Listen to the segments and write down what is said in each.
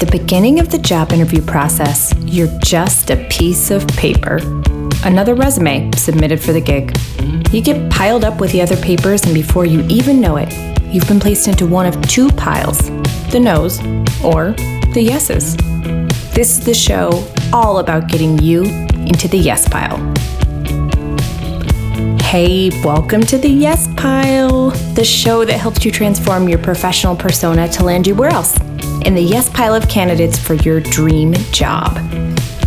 the beginning of the job interview process, you're just a piece of paper. Another resume submitted for the gig. You get piled up with the other papers, and before you even know it, you've been placed into one of two piles the no's or the yeses. This is the show all about getting you into the yes pile. Hey, welcome to the Yes Pile, the show that helps you transform your professional persona to land you where else? In the Yes Pile of candidates for your dream job.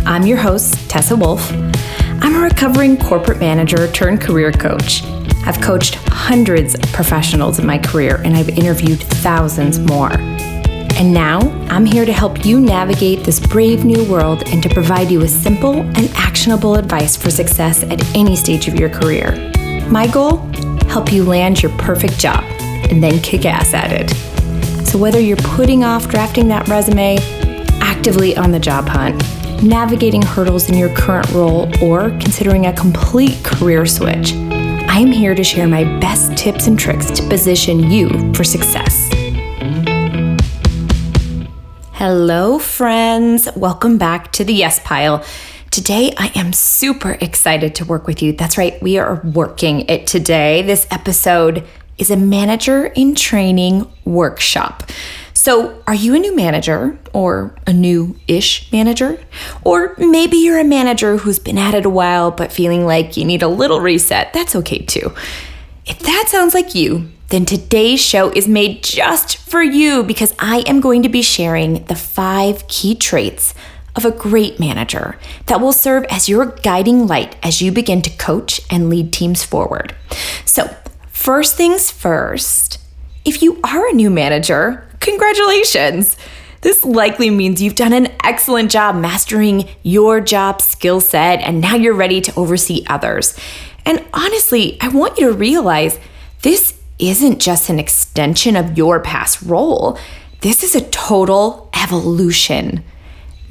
I'm your host, Tessa Wolf. I'm a recovering corporate manager turned career coach. I've coached hundreds of professionals in my career and I've interviewed thousands more. And now I'm here to help you navigate this brave new world and to provide you with simple and actionable advice for success at any stage of your career. My goal? Help you land your perfect job and then kick ass at it. So, whether you're putting off drafting that resume, actively on the job hunt, navigating hurdles in your current role, or considering a complete career switch, I'm here to share my best tips and tricks to position you for success. Hello, friends. Welcome back to the Yes Pile. Today, I am super excited to work with you. That's right, we are working it today. This episode is a manager in training workshop. So, are you a new manager or a new ish manager? Or maybe you're a manager who's been at it a while but feeling like you need a little reset. That's okay too. If that sounds like you, then today's show is made just for you because I am going to be sharing the five key traits of a great manager that will serve as your guiding light as you begin to coach and lead teams forward. So, first things first, if you are a new manager, congratulations! This likely means you've done an excellent job mastering your job skill set and now you're ready to oversee others. And honestly, I want you to realize this isn't just an extension of your past role, this is a total evolution.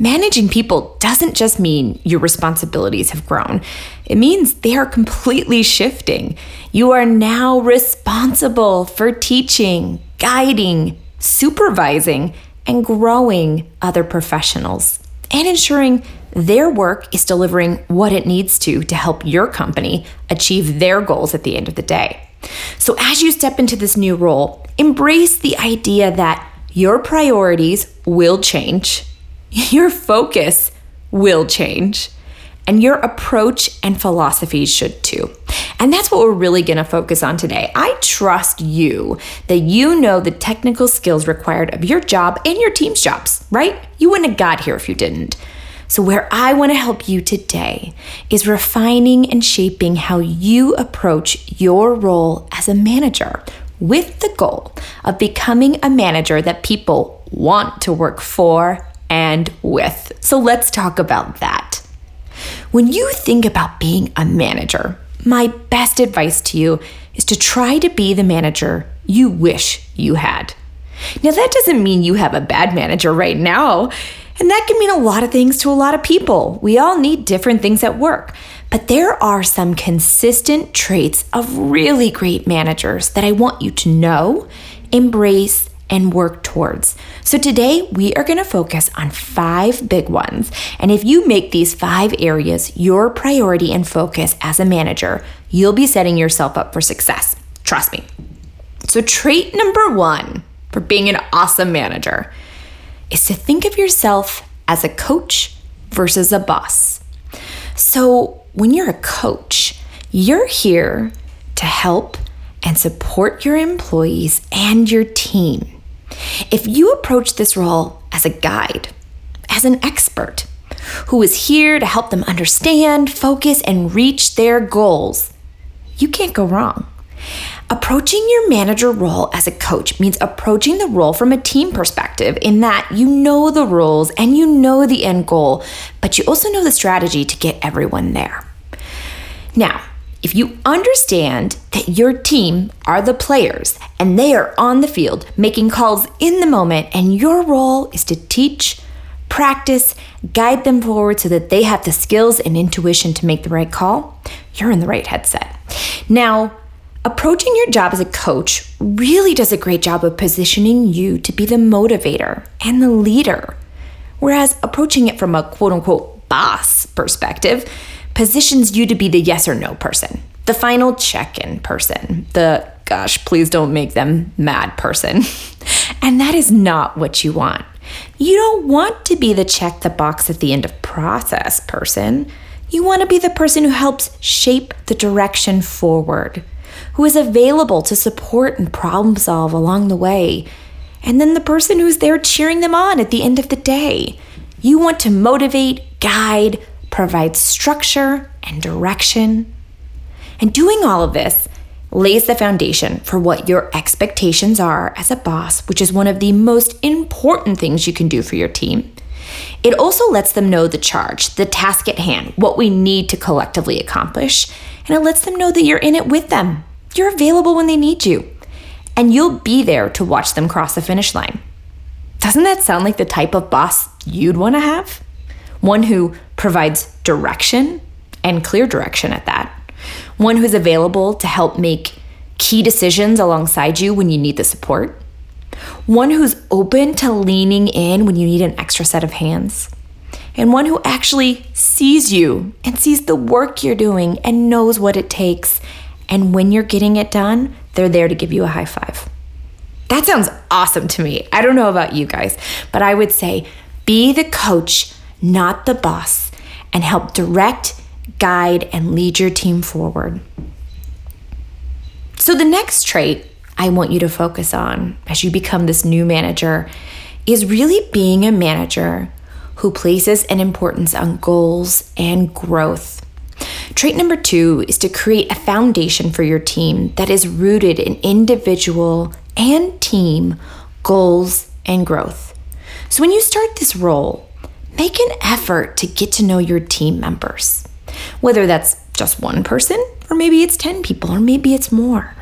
Managing people doesn't just mean your responsibilities have grown. It means they are completely shifting. You are now responsible for teaching, guiding, supervising, and growing other professionals and ensuring their work is delivering what it needs to to help your company achieve their goals at the end of the day. So, as you step into this new role, embrace the idea that your priorities will change, your focus will change, and your approach and philosophy should too. And that's what we're really going to focus on today. I trust you that you know the technical skills required of your job and your team's jobs, right? You wouldn't have got here if you didn't. So, where I want to help you today is refining and shaping how you approach your role as a manager with the goal of becoming a manager that people want to work for and with. So, let's talk about that. When you think about being a manager, my best advice to you is to try to be the manager you wish you had. Now, that doesn't mean you have a bad manager right now. And that can mean a lot of things to a lot of people. We all need different things at work. But there are some consistent traits of really great managers that I want you to know, embrace, and work towards. So today we are going to focus on five big ones. And if you make these five areas your priority and focus as a manager, you'll be setting yourself up for success. Trust me. So, trait number one for being an awesome manager is to think of yourself as a coach versus a boss. So, when you're a coach, you're here to help and support your employees and your team. If you approach this role as a guide, as an expert who is here to help them understand, focus, and reach their goals, you can't go wrong. Approaching your manager role as a coach means approaching the role from a team perspective, in that you know the rules and you know the end goal, but you also know the strategy to get everyone there. Now, if you understand that your team are the players and they are on the field making calls in the moment, and your role is to teach, practice, guide them forward so that they have the skills and intuition to make the right call, you're in the right headset. Now, Approaching your job as a coach really does a great job of positioning you to be the motivator and the leader Whereas approaching it from a quote unquote boss perspective positions you to be the yes or no person, the final check in person, the gosh, please don't make them mad person. and that is not what you want. You don't want to be the check the box at the end of process person. You want to be the person who helps shape the direction forward, who is available to support and problem solve along the way, and then the person who's there cheering them on at the end of the day. You want to motivate, guide, provide structure and direction. And doing all of this lays the foundation for what your expectations are as a boss, which is one of the most important things you can do for your team. It also lets them know the charge, the task at hand, what we need to collectively accomplish, and it lets them know that you're in it with them. You're available when they need you, and you'll be there to watch them cross the finish line. Doesn't that sound like the type of boss you'd want to have? One who provides direction and clear direction at that one who's available to help make key decisions alongside you when you need the support, one who's open to leaning in when you need an extra set of hands, and one who actually sees you and sees the work you're doing and knows what it takes. And when you're getting it done, they're there to give you a high five. That sounds awesome to me. I don't know about you guys, but I would say be the coach, not the boss, and help direct guide, and lead your team forward. So, the next trait I want you to focus on as you become this new manager is really being a manager who places an importance on goals and growth. Trait number two is to create a foundation for your team that is rooted in individual and team goals and growth. So, when you start this role, make an effort to get to know your team members whether that's just one person, or maybe it's 10 people, or maybe it's more.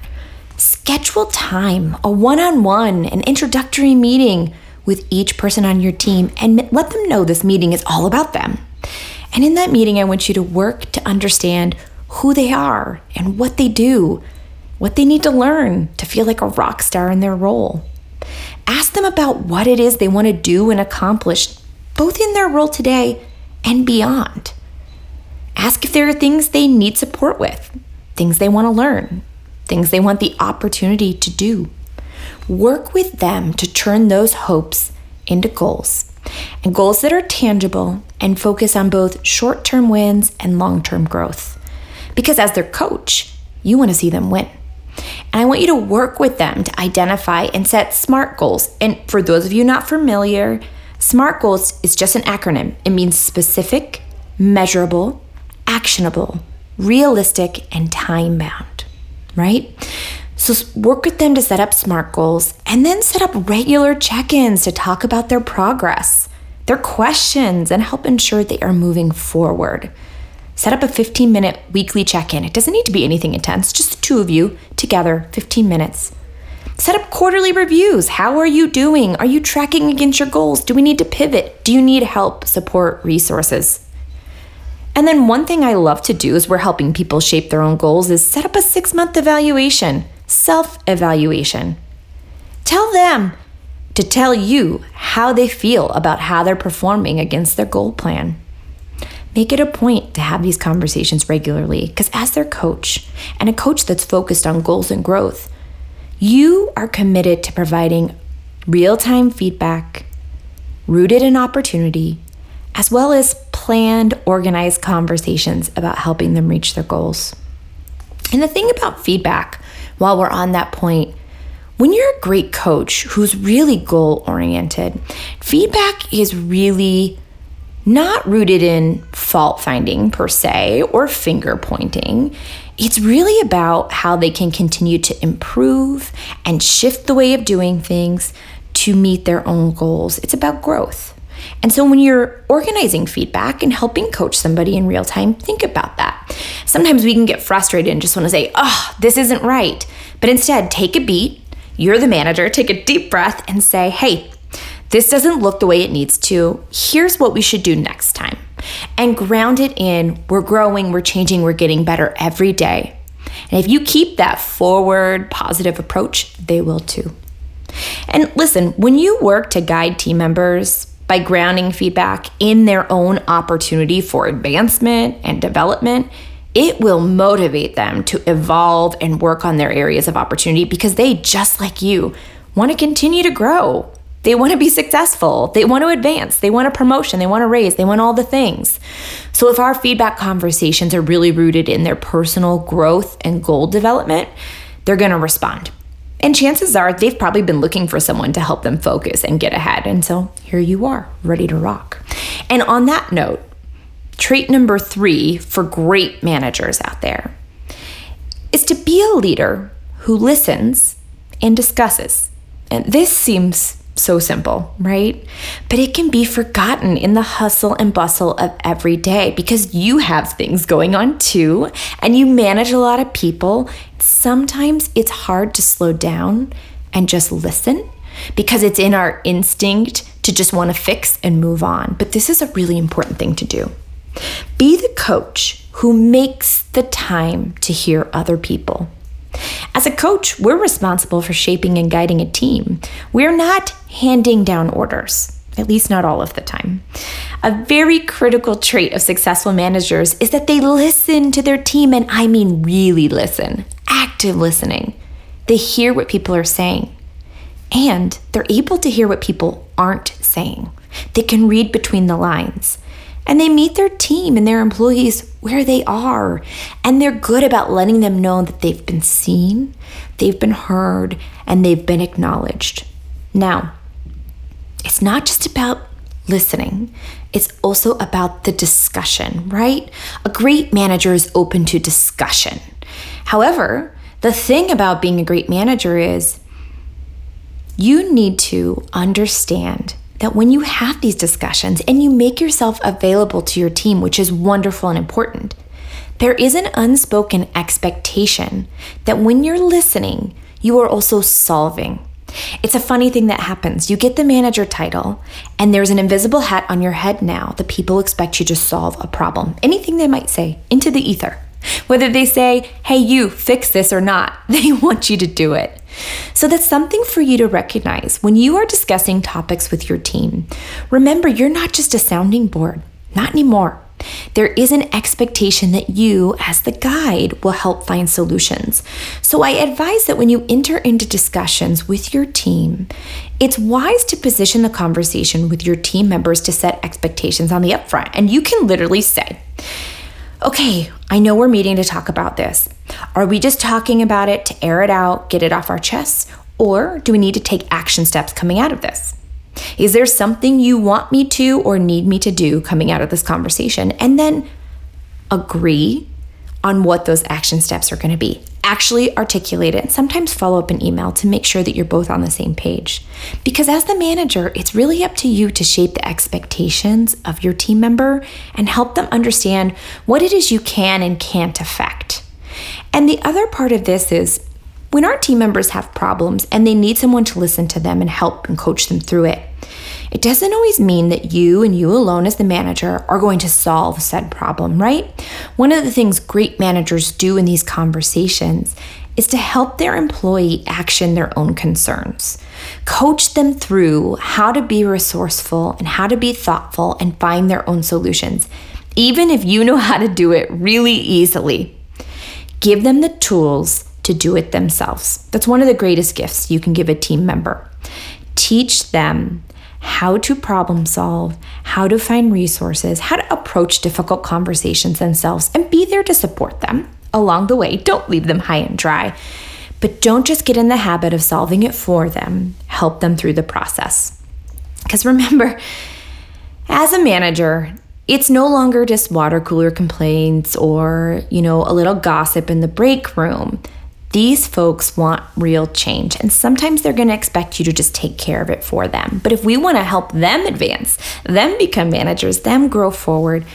Schedule time, a one on one, an introductory meeting with each person on your team, and let them know this meeting is all about them. And in that meeting, I want you to work to understand who they are and what they do, what they need to learn to feel like a rock star in their role. Ask them about what it is they want to do and accomplish, both in their role today and beyond. Ask if there are things they need support with, things they want to learn, things they want the opportunity to do. Work with them to turn those hopes into goals, and goals that are tangible and focus on both short term wins and long term growth. Because as their coach, you want to see them win. And I want you to work with them to identify and set SMART goals. And for those of you not familiar, SMART goals is just an acronym. It means specific, measurable, actionable, realistic, and time bound, right? So work with them to set up SMART goals and then set up regular check ins to talk about their progress, their questions, and help ensure they are moving forward. Set up a 15 minute weekly check in. It doesn't need to be anything intense, just the two of you together, 15 minutes. Set up quarterly reviews. How are you doing? Are you tracking against your goals? Do we need to pivot? Do you need help, support, resources? And then one thing I love to do as we're helping people shape their own goals is set up a six month evaluation, self evaluation. Tell them to tell you how they feel about how they're performing against their goal plan. Make it a point to have these conversations regularly because, as their coach and a coach that's focused on goals and growth, you are committed to providing real time feedback rooted in opportunity, as well as planned, organized conversations about helping them reach their goals. And the thing about feedback, while we're on that point, when you're a great coach who's really goal oriented, feedback is really not rooted in fault finding per se or finger pointing. It's really about how they can continue to improve and shift the way of doing things to meet their own goals. It's about growth. And so when you're organizing feedback and helping coach somebody in real time, think about that. Sometimes we can get frustrated and just want to say, oh, this isn't right. But instead, take a beat. You're the manager, take a deep breath and say, hey, this doesn't look the way it needs to. Here's what we should do next time. And ground it in we're growing, we're changing, we're getting better every day. And if you keep that forward, positive approach, they will too. And listen, when you work to guide team members, by grounding feedback in their own opportunity for advancement and development, it will motivate them to evolve and work on their areas of opportunity because they, just like you, want to continue to grow. They want to be successful. They want to advance. They want a promotion. They want to raise. They want all the things. So, if our feedback conversations are really rooted in their personal growth and goal development, they're going to respond. And chances are they've probably been looking for someone to help them focus and get ahead. And so here you are, ready to rock. And on that note, trait number three for great managers out there is to be a leader who listens and discusses. And this seems so simple, right? But it can be forgotten in the hustle and bustle of every day because you have things going on too, and you manage a lot of people. Sometimes it's hard to slow down and just listen because it's in our instinct to just want to fix and move on. But this is a really important thing to do. Be the coach who makes the time to hear other people. As a coach, we're responsible for shaping and guiding a team. We're not handing down orders, at least not all of the time. A very critical trait of successful managers is that they listen to their team, and I mean really listen, active listening. They hear what people are saying, and they're able to hear what people aren't saying. They can read between the lines and they meet their team and their employees where they are. And they're good about letting them know that they've been seen, they've been heard, and they've been acknowledged. Now, it's not just about listening, it's also about the discussion, right? A great manager is open to discussion. However, the thing about being a great manager is you need to understand that when you have these discussions and you make yourself available to your team, which is wonderful and important, there is an unspoken expectation that when you're listening, you are also solving. It's a funny thing that happens. You get the manager title, and there's an invisible hat on your head now that people expect you to solve a problem. Anything they might say into the ether. Whether they say, hey, you, fix this or not, they want you to do it. So that's something for you to recognize when you are discussing topics with your team. Remember, you're not just a sounding board, not anymore. There is an expectation that you, as the guide, will help find solutions. So I advise that when you enter into discussions with your team, it's wise to position the conversation with your team members to set expectations on the upfront. And you can literally say, okay, I know we're meeting to talk about this. Are we just talking about it to air it out, get it off our chests? Or do we need to take action steps coming out of this? Is there something you want me to or need me to do coming out of this conversation? And then agree on what those action steps are going to be actually articulate it and sometimes follow up an email to make sure that you're both on the same page. Because as the manager, it's really up to you to shape the expectations of your team member and help them understand what it is you can and can't affect. And the other part of this is when our team members have problems and they need someone to listen to them and help and coach them through it, it doesn't always mean that you and you alone as the manager are going to solve said problem, right? One of the things great managers do in these conversations is to help their employee action their own concerns. Coach them through how to be resourceful and how to be thoughtful and find their own solutions, even if you know how to do it really easily. Give them the tools to do it themselves. That's one of the greatest gifts you can give a team member. Teach them how to problem solve, how to find resources, how to approach difficult conversations themselves, and be there to support them along the way. Don't leave them high and dry, but don't just get in the habit of solving it for them. Help them through the process. Because remember, as a manager, it's no longer just water cooler complaints or, you know, a little gossip in the break room. These folks want real change, and sometimes they're going to expect you to just take care of it for them. But if we want to help them advance, them become managers, them grow forward,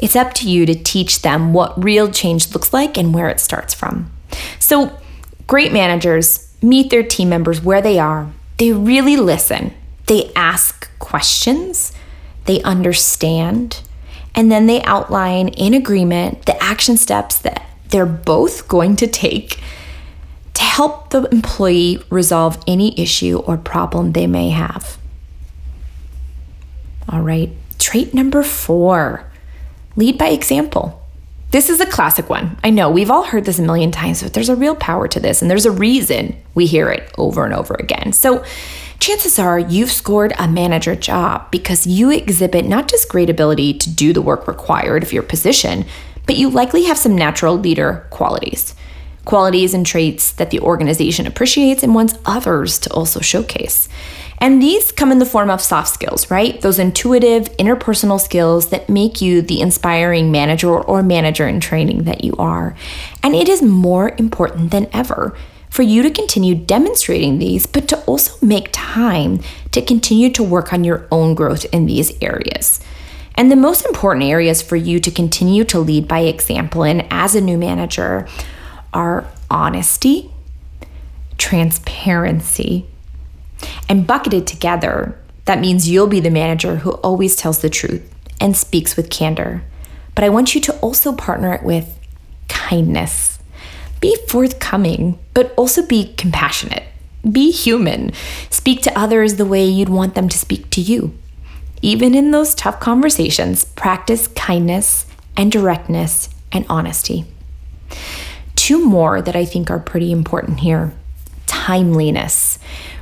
it's up to you to teach them what real change looks like and where it starts from. So, great managers meet their team members where they are. They really listen, they ask questions, they understand, and then they outline in agreement the action steps that they're both going to take to help the employee resolve any issue or problem they may have. All right. Trait number four lead by example. This is a classic one. I know we've all heard this a million times, but there's a real power to this, and there's a reason we hear it over and over again. So, chances are you've scored a manager job because you exhibit not just great ability to do the work required of your position, but you likely have some natural leader qualities. Qualities and traits that the organization appreciates and wants others to also showcase. And these come in the form of soft skills, right? Those intuitive, interpersonal skills that make you the inspiring manager or manager in training that you are. And it is more important than ever for you to continue demonstrating these, but to also make time to continue to work on your own growth in these areas. And the most important areas for you to continue to lead by example in as a new manager are honesty, transparency, and bucketed together, that means you'll be the manager who always tells the truth and speaks with candor. But I want you to also partner it with kindness. Be forthcoming, but also be compassionate. Be human. Speak to others the way you'd want them to speak to you. Even in those tough conversations, practice kindness and directness and honesty. Two more that I think are pretty important here timeliness.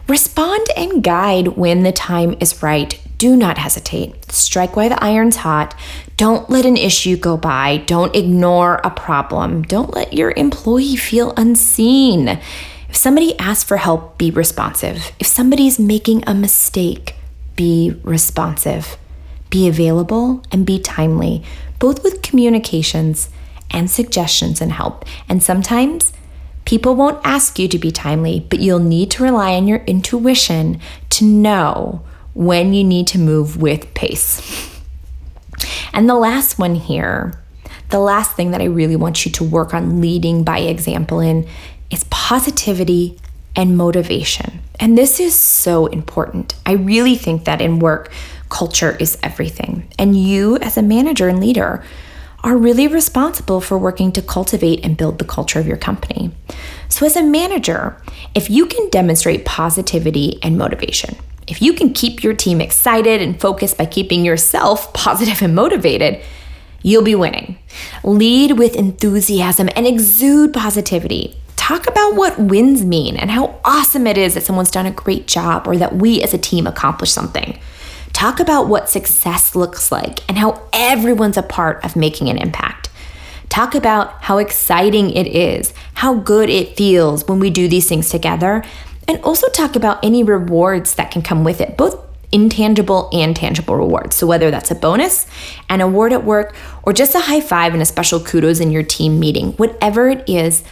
Respond and guide when the time is right. Do not hesitate. Strike while the iron's hot. Don't let an issue go by. Don't ignore a problem. Don't let your employee feel unseen. If somebody asks for help, be responsive. If somebody's making a mistake, be responsive. Be available and be timely, both with communications and suggestions and help. And sometimes People won't ask you to be timely, but you'll need to rely on your intuition to know when you need to move with pace. And the last one here, the last thing that I really want you to work on leading by example in is positivity and motivation. And this is so important. I really think that in work, culture is everything. And you, as a manager and leader, are really responsible for working to cultivate and build the culture of your company. So, as a manager, if you can demonstrate positivity and motivation, if you can keep your team excited and focused by keeping yourself positive and motivated, you'll be winning. Lead with enthusiasm and exude positivity. Talk about what wins mean and how awesome it is that someone's done a great job or that we as a team accomplished something. Talk about what success looks like and how everyone's a part of making an impact. Talk about how exciting it is, how good it feels when we do these things together, and also talk about any rewards that can come with it, both intangible and tangible rewards. So, whether that's a bonus, an award at work, or just a high five and a special kudos in your team meeting, whatever it is,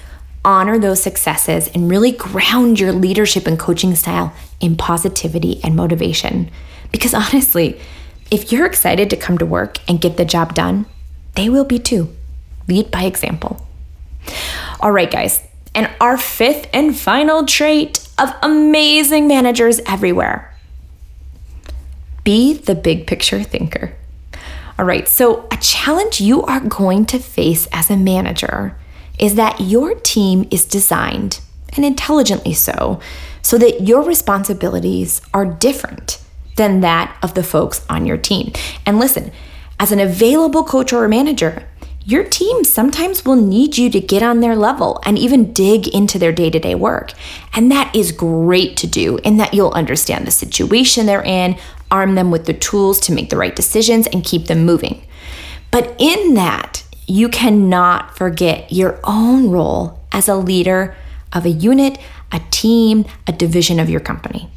honor those successes and really ground your leadership and coaching style in positivity and motivation. Because honestly, if you're excited to come to work and get the job done, they will be too. Lead by example. All right, guys. And our fifth and final trait of amazing managers everywhere be the big picture thinker. All right, so a challenge you are going to face as a manager is that your team is designed, and intelligently so, so that your responsibilities are different than that of the folks on your team. And listen, as an available coach or manager, your team sometimes will need you to get on their level and even dig into their day to day work. And that is great to do, in that you'll understand the situation they're in, arm them with the tools to make the right decisions, and keep them moving. But in that, you cannot forget your own role as a leader of a unit, a team, a division of your company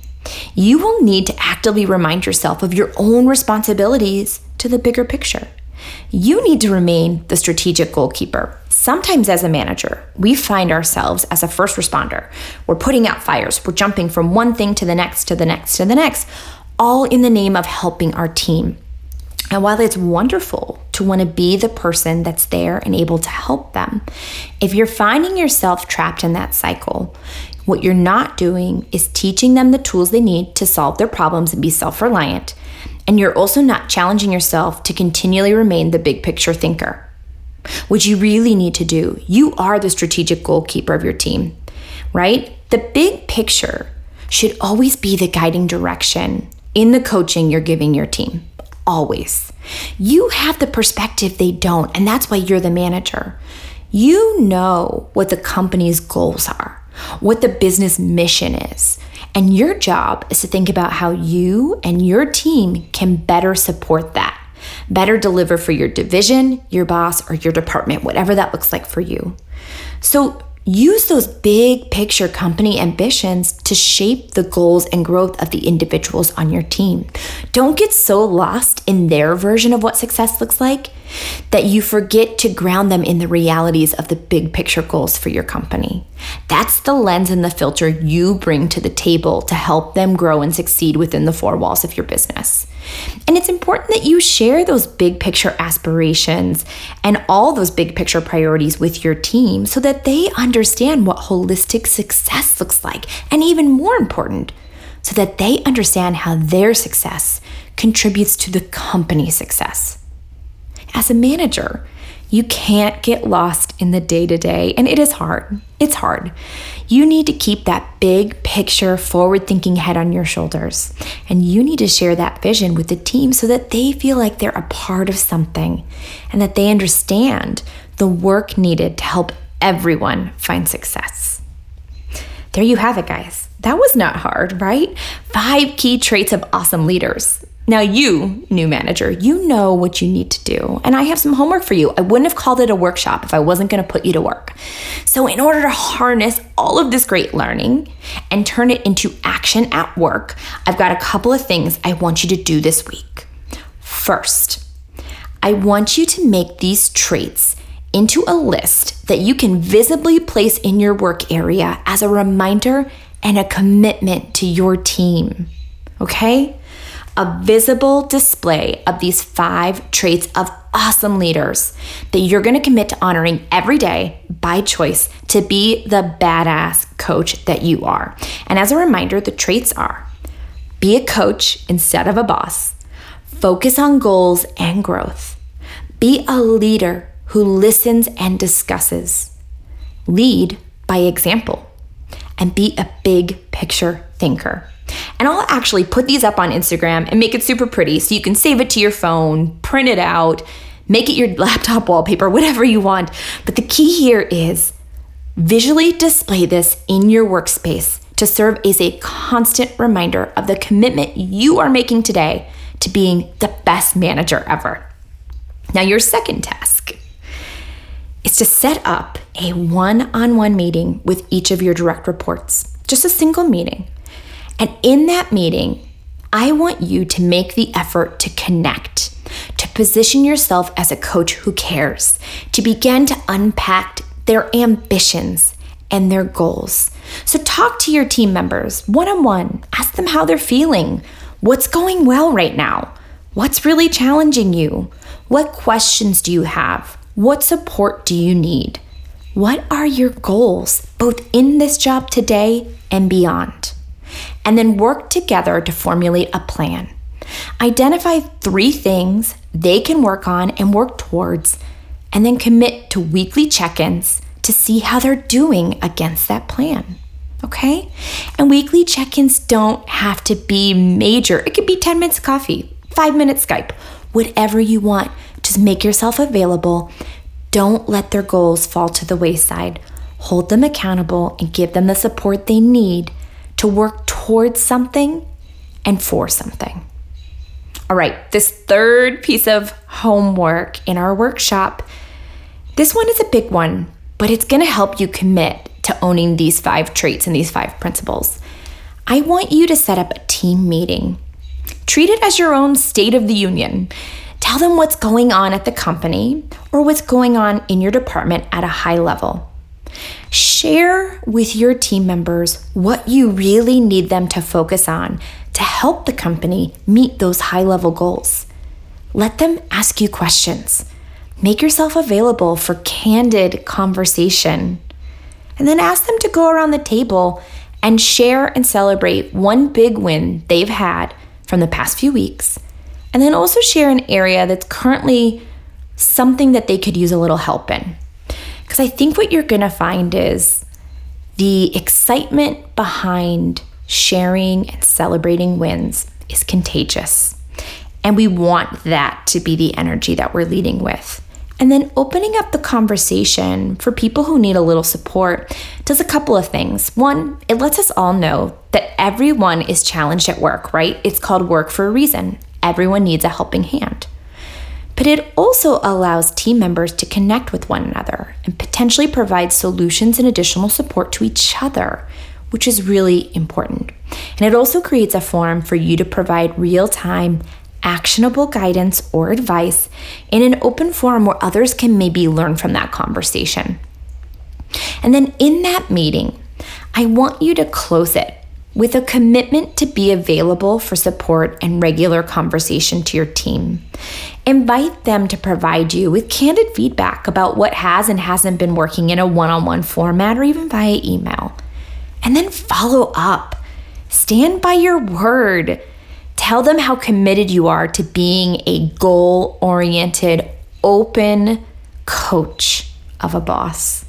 you will need to actively remind yourself of your own responsibilities to the bigger picture. You need to remain the strategic goalkeeper. Sometimes, as a manager, we find ourselves as a first responder. We're putting out fires, we're jumping from one thing to the next, to the next, to the next, all in the name of helping our team. And while it's wonderful to want to be the person that's there and able to help them, if you're finding yourself trapped in that cycle, what you're not doing is teaching them the tools they need to solve their problems and be self reliant. And you're also not challenging yourself to continually remain the big picture thinker. What you really need to do, you are the strategic goalkeeper of your team, right? The big picture should always be the guiding direction in the coaching you're giving your team. always. You have the perspective they don't, and that's why you're the manager. You know what the company's goals are, what the business mission is. And your job is to think about how you and your team can better support that, better deliver for your division, your boss, or your department, whatever that looks like for you. So use those big picture company ambitions to shape the goals and growth of the individuals on your team. Don't get so lost in their version of what success looks like that you forget to ground them in the realities of the big picture goals for your company. That's the lens and the filter you bring to the table to help them grow and succeed within the four walls of your business. And it's important that you share those big picture aspirations and all those big picture priorities with your team so that they understand what holistic success looks like. And even more important, so that they understand how their success contributes to the company's success. As a manager, you can't get lost in the day to day, and it is hard. It's hard. You need to keep that big picture, forward thinking head on your shoulders. And you need to share that vision with the team so that they feel like they're a part of something and that they understand the work needed to help everyone find success. There you have it, guys. That was not hard, right? Five key traits of awesome leaders. Now, you, new manager, you know what you need to do. And I have some homework for you. I wouldn't have called it a workshop if I wasn't going to put you to work. So, in order to harness all of this great learning and turn it into action at work, I've got a couple of things I want you to do this week. First, I want you to make these traits into a list that you can visibly place in your work area as a reminder and a commitment to your team. Okay? A visible display of these five traits of awesome leaders that you're going to commit to honoring every day by choice to be the badass coach that you are. And as a reminder, the traits are be a coach instead of a boss, focus on goals and growth, be a leader who listens and discusses, lead by example, and be a big picture thinker. And I'll actually put these up on Instagram and make it super pretty so you can save it to your phone, print it out, make it your laptop wallpaper, whatever you want. But the key here is visually display this in your workspace to serve as a constant reminder of the commitment you are making today to being the best manager ever. Now, your second task is to set up a one on one meeting with each of your direct reports, just a single meeting and in that meeting, I want you to make the effort to connect, to position yourself as a coach who cares, to begin to unpack their ambitions and their goals. So, talk to your team members one on one, ask them how they're feeling, what's going well right now, what's really challenging you, what questions do you have, what support do you need, what are your goals, both in this job today and beyond and then work together to formulate a plan. Identify three things they can work on and work towards, and then commit to weekly check ins to see how they're doing against that plan. Okay? And weekly check ins don't have to be major, it could be 10 minutes of coffee, five minutes Skype, whatever you want. Just make yourself available. Don't let their goals fall to the wayside. Hold them accountable and give them the support they need to work towards something and for something. All right, this third piece of homework in our workshop, this one is a big one, but it's to help you commit to owning these five traits and these five principles. I want you to set up a team meeting. Treat it as your own state of the union. Tell them what's going on at the company or what's going on in your department at a high level. Share with your team members what you really need them to focus on to help the company meet those high level goals. Let them ask you questions. Make yourself available for candid conversation. And then ask them to go around the table and share and celebrate one big win they've had from the past few weeks. And then also share an area that's currently something that they could use a little help in. Because I think what you're going to find is the excitement behind sharing and celebrating wins is contagious. And we want that to be the energy that we're leading with. And then opening up the conversation for people who need a little support does a couple of things. One, it lets us all know that everyone is challenged at work, right? It's called work for a reason. Everyone needs a helping hand. But it also allows team members to connect with one another and potentially provide solutions and additional support to each other, which is really important. And it also creates a forum for you to provide real time actionable guidance or advice in an open forum where others can maybe learn from that conversation. And then in that meeting, I want you to close it with a commitment to be available for support and regular conversation to your team. Invite them to provide you with candid feedback about what has and hasn't been working in a one on one format or even via email. And then follow up. Stand by your word. Tell them how committed you are to being a goal oriented, open coach of a boss.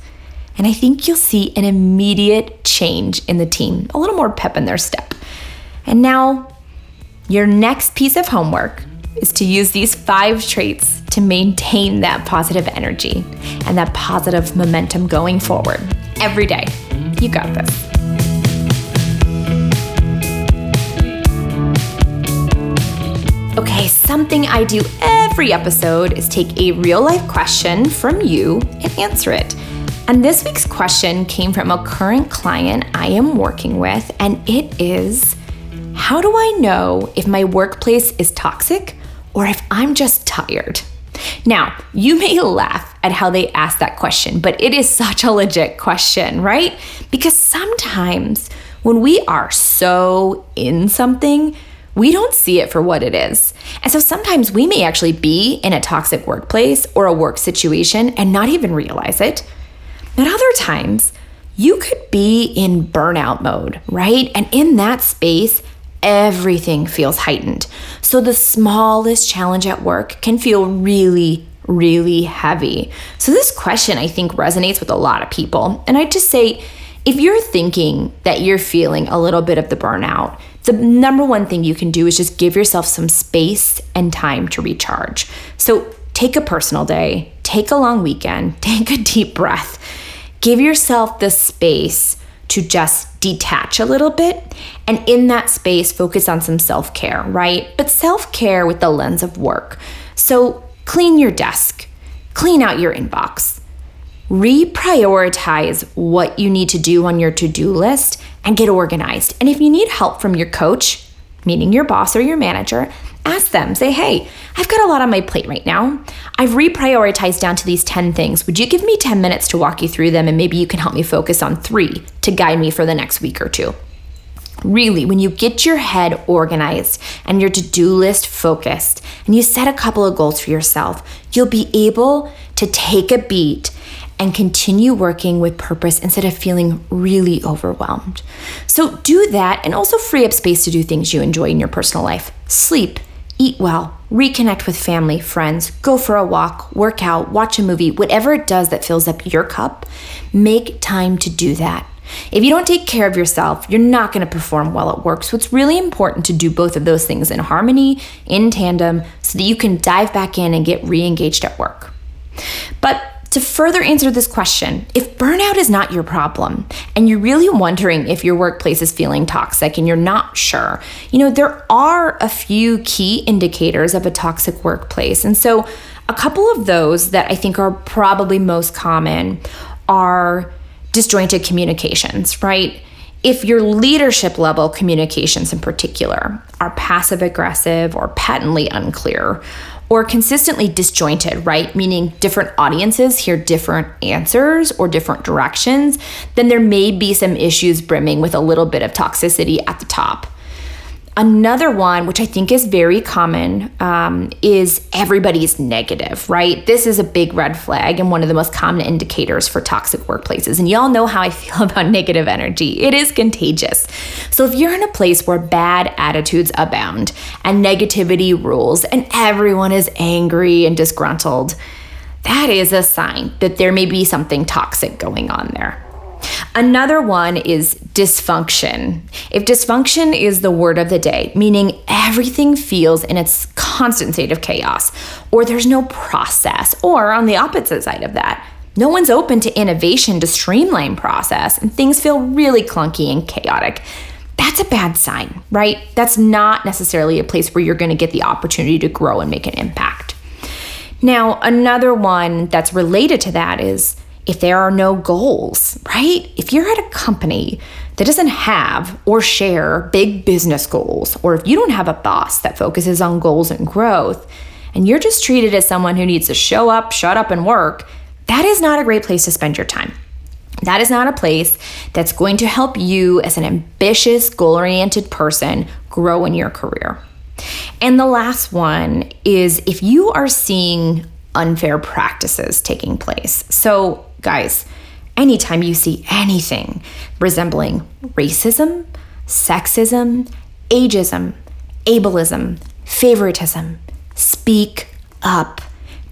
And I think you'll see an immediate change in the team, a little more pep in their step. And now, your next piece of homework is to use these five traits to maintain that positive energy and that positive momentum going forward every day. You got this. Okay, something I do every episode is take a real life question from you and answer it. And this week's question came from a current client I am working with, and it is How do I know if my workplace is toxic or if I'm just tired? Now, you may laugh at how they ask that question, but it is such a legit question, right? Because sometimes when we are so in something, we don't see it for what it is. And so sometimes we may actually be in a toxic workplace or a work situation and not even realize it. At other times, you could be in burnout mode, right? And in that space, everything feels heightened. So the smallest challenge at work can feel really, really heavy. So this question, I think, resonates with a lot of people. And I just say, if you're thinking that you're feeling a little bit of the burnout, the number one thing you can do is just give yourself some space and time to recharge. So take a personal day, take a long weekend, take a deep breath, give yourself the space to just detach a little bit. And in that space, focus on some self care, right? But self care with the lens of work. So clean your desk, clean out your inbox, reprioritize what you need to do on your to do list and get organized. And if you need help from your coach, meaning your boss or your manager, ask them. Say, hey, I've got a lot on my plate right now. I've reprioritized down to these 10 things. Would you give me 10 minutes to walk you through them? And maybe you can help me focus on three to guide me for the next week or two. Really, when you get your head organized and your to do list focused, and you set a couple of goals for yourself, you'll be able to take a beat and continue working with purpose instead of feeling really overwhelmed. So, do that and also free up space to do things you enjoy in your personal life. Sleep, eat well, reconnect with family, friends, go for a walk, work out, watch a movie, whatever it does that fills up your cup, make time to do that. If you don't take care of yourself, you're not going to perform well at work. So it's really important to do both of those things in harmony, in tandem, so that you can dive back in and get re engaged at work. But to further answer this question, if burnout is not your problem and you're really wondering if your workplace is feeling toxic and you're not sure, you know, there are a few key indicators of a toxic workplace. And so, a couple of those that I think are probably most common are disjointed communications, right? If your leadership level communications in particular are passive aggressive or patently unclear, or consistently disjointed, right? Meaning different audiences hear different answers or different directions, then there may be some issues brimming with a little bit of toxicity at the top. Another one, which I think is very common, um, is everybody's negative, right? This is a big red flag and one of the most common indicators for toxic workplaces. And y'all know how I feel about negative energy. It is contagious. So if you're in a place where bad attitudes abound and negativity rules and everyone is angry and disgruntled, that is a sign that there may be something toxic going on there. Another one is dysfunction. If dysfunction is the word of the day, meaning everything feels in its constant state of chaos, or there's no process, or on the opposite side of that, no one's open to innovation to streamline process and things feel really clunky and chaotic. That's a bad sign, right? That's not necessarily a place where you're going to get the opportunity to grow and make an impact. Now, another one that's related to that is if there are no goals, right? If you're at a company that doesn't have or share big business goals, or if you don't have a boss that focuses on goals and growth, and you're just treated as someone who needs to show up, shut up, and work, that is not a great place to spend your time. That is not a place that's going to help you as an ambitious, goal oriented person grow in your career. And the last one is if you are seeing unfair practices taking place. So, guys, anytime you see anything resembling racism, sexism, ageism, ableism, favoritism, speak up.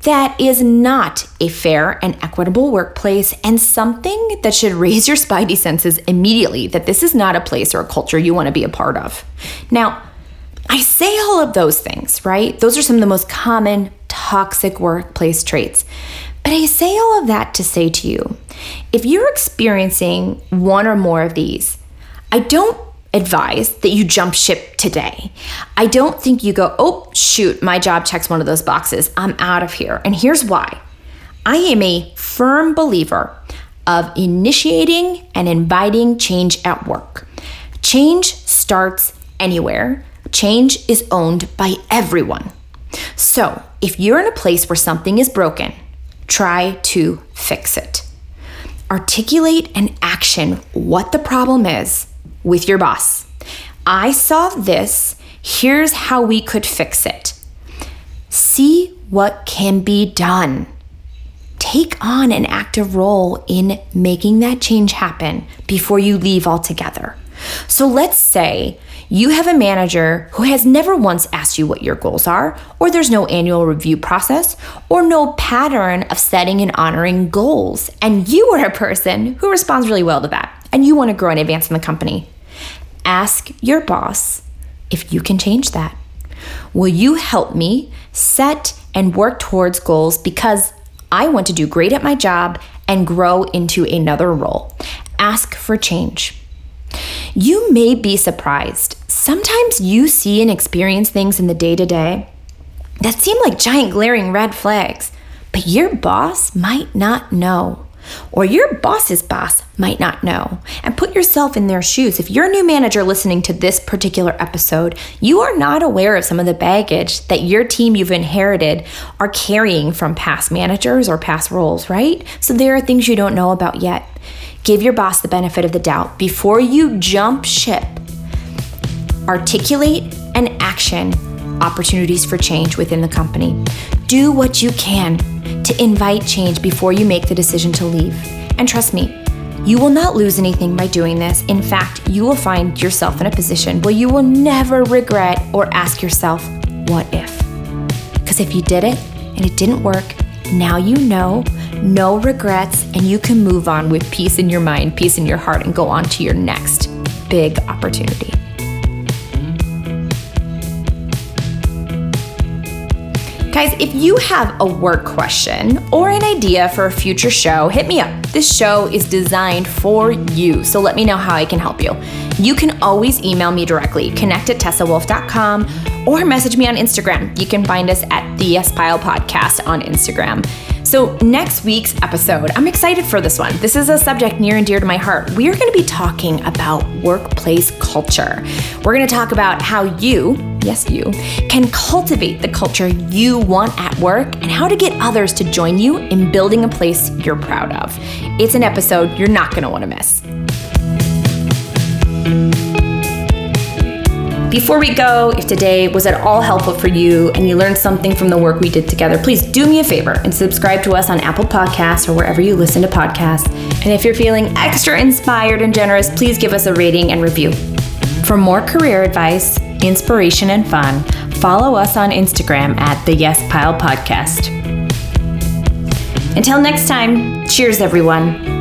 That is not a fair and equitable workplace and something that should raise your spidey senses immediately that this is not a place or a culture you want to be a part of. Now, I say all of those things, right? Those are some of the most common toxic workplace traits. But I say all of that to say to you if you're experiencing one or more of these, I don't advise that you jump ship today. I don't think you go, oh, shoot, my job checks one of those boxes. I'm out of here. And here's why I am a firm believer of initiating and inviting change at work. Change starts anywhere, change is owned by everyone. So, if you're in a place where something is broken, try to fix it. Articulate and action what the problem is with your boss. I saw this. Here's how we could fix it. See what can be done. Take on an active role in making that change happen before you leave altogether. So let's say you have a manager who has never once asked you what your goals are, or there's no annual review process, or no pattern of setting and honoring goals. And you are a person who responds really well to that, and you want to grow and advance in the company. Ask your boss if you can change that. Will you help me set and work towards goals because I want to do great at my job and grow into another role? Ask for change. You may be surprised. Sometimes you see and experience things in the day to day that seem like giant glaring red flags, but your boss might not know. Or your boss's boss might not know. And put yourself in their shoes. If you're a new manager listening to this particular episode, you are not aware of some of the baggage that your team you've inherited are carrying from past managers or past roles, right? So there are things you don't know about yet. Give your boss the benefit of the doubt before you jump ship. Articulate and action opportunities for change within the company. Do what you can to invite change before you make the decision to leave. And trust me, you will not lose anything by doing this. In fact, you will find yourself in a position where you will never regret or ask yourself, what if? Because if you did it and it didn't work, now you know no regrets, and you can move on with peace in your mind, peace in your heart, and go on to your next big opportunity. Guys, if you have a work question or an idea for a future show, hit me up. This show is designed for you, so let me know how I can help you. You can always email me directly, connect at tessawolf.com, or message me on Instagram. You can find us at the Yes Pile Podcast on Instagram. So, next week's episode, I'm excited for this one. This is a subject near and dear to my heart. We are going to be talking about workplace culture. We're going to talk about how you, yes, you, can cultivate the culture you want at work and how to get others to join you in building a place you're proud of. It's an episode you're not going to want to miss. Before we go, if today was at all helpful for you and you learned something from the work we did together, please do me a favor and subscribe to us on Apple Podcasts or wherever you listen to podcasts. And if you're feeling extra inspired and generous, please give us a rating and review. For more career advice, inspiration, and fun, follow us on Instagram at the Yes Pile Podcast. Until next time, cheers, everyone.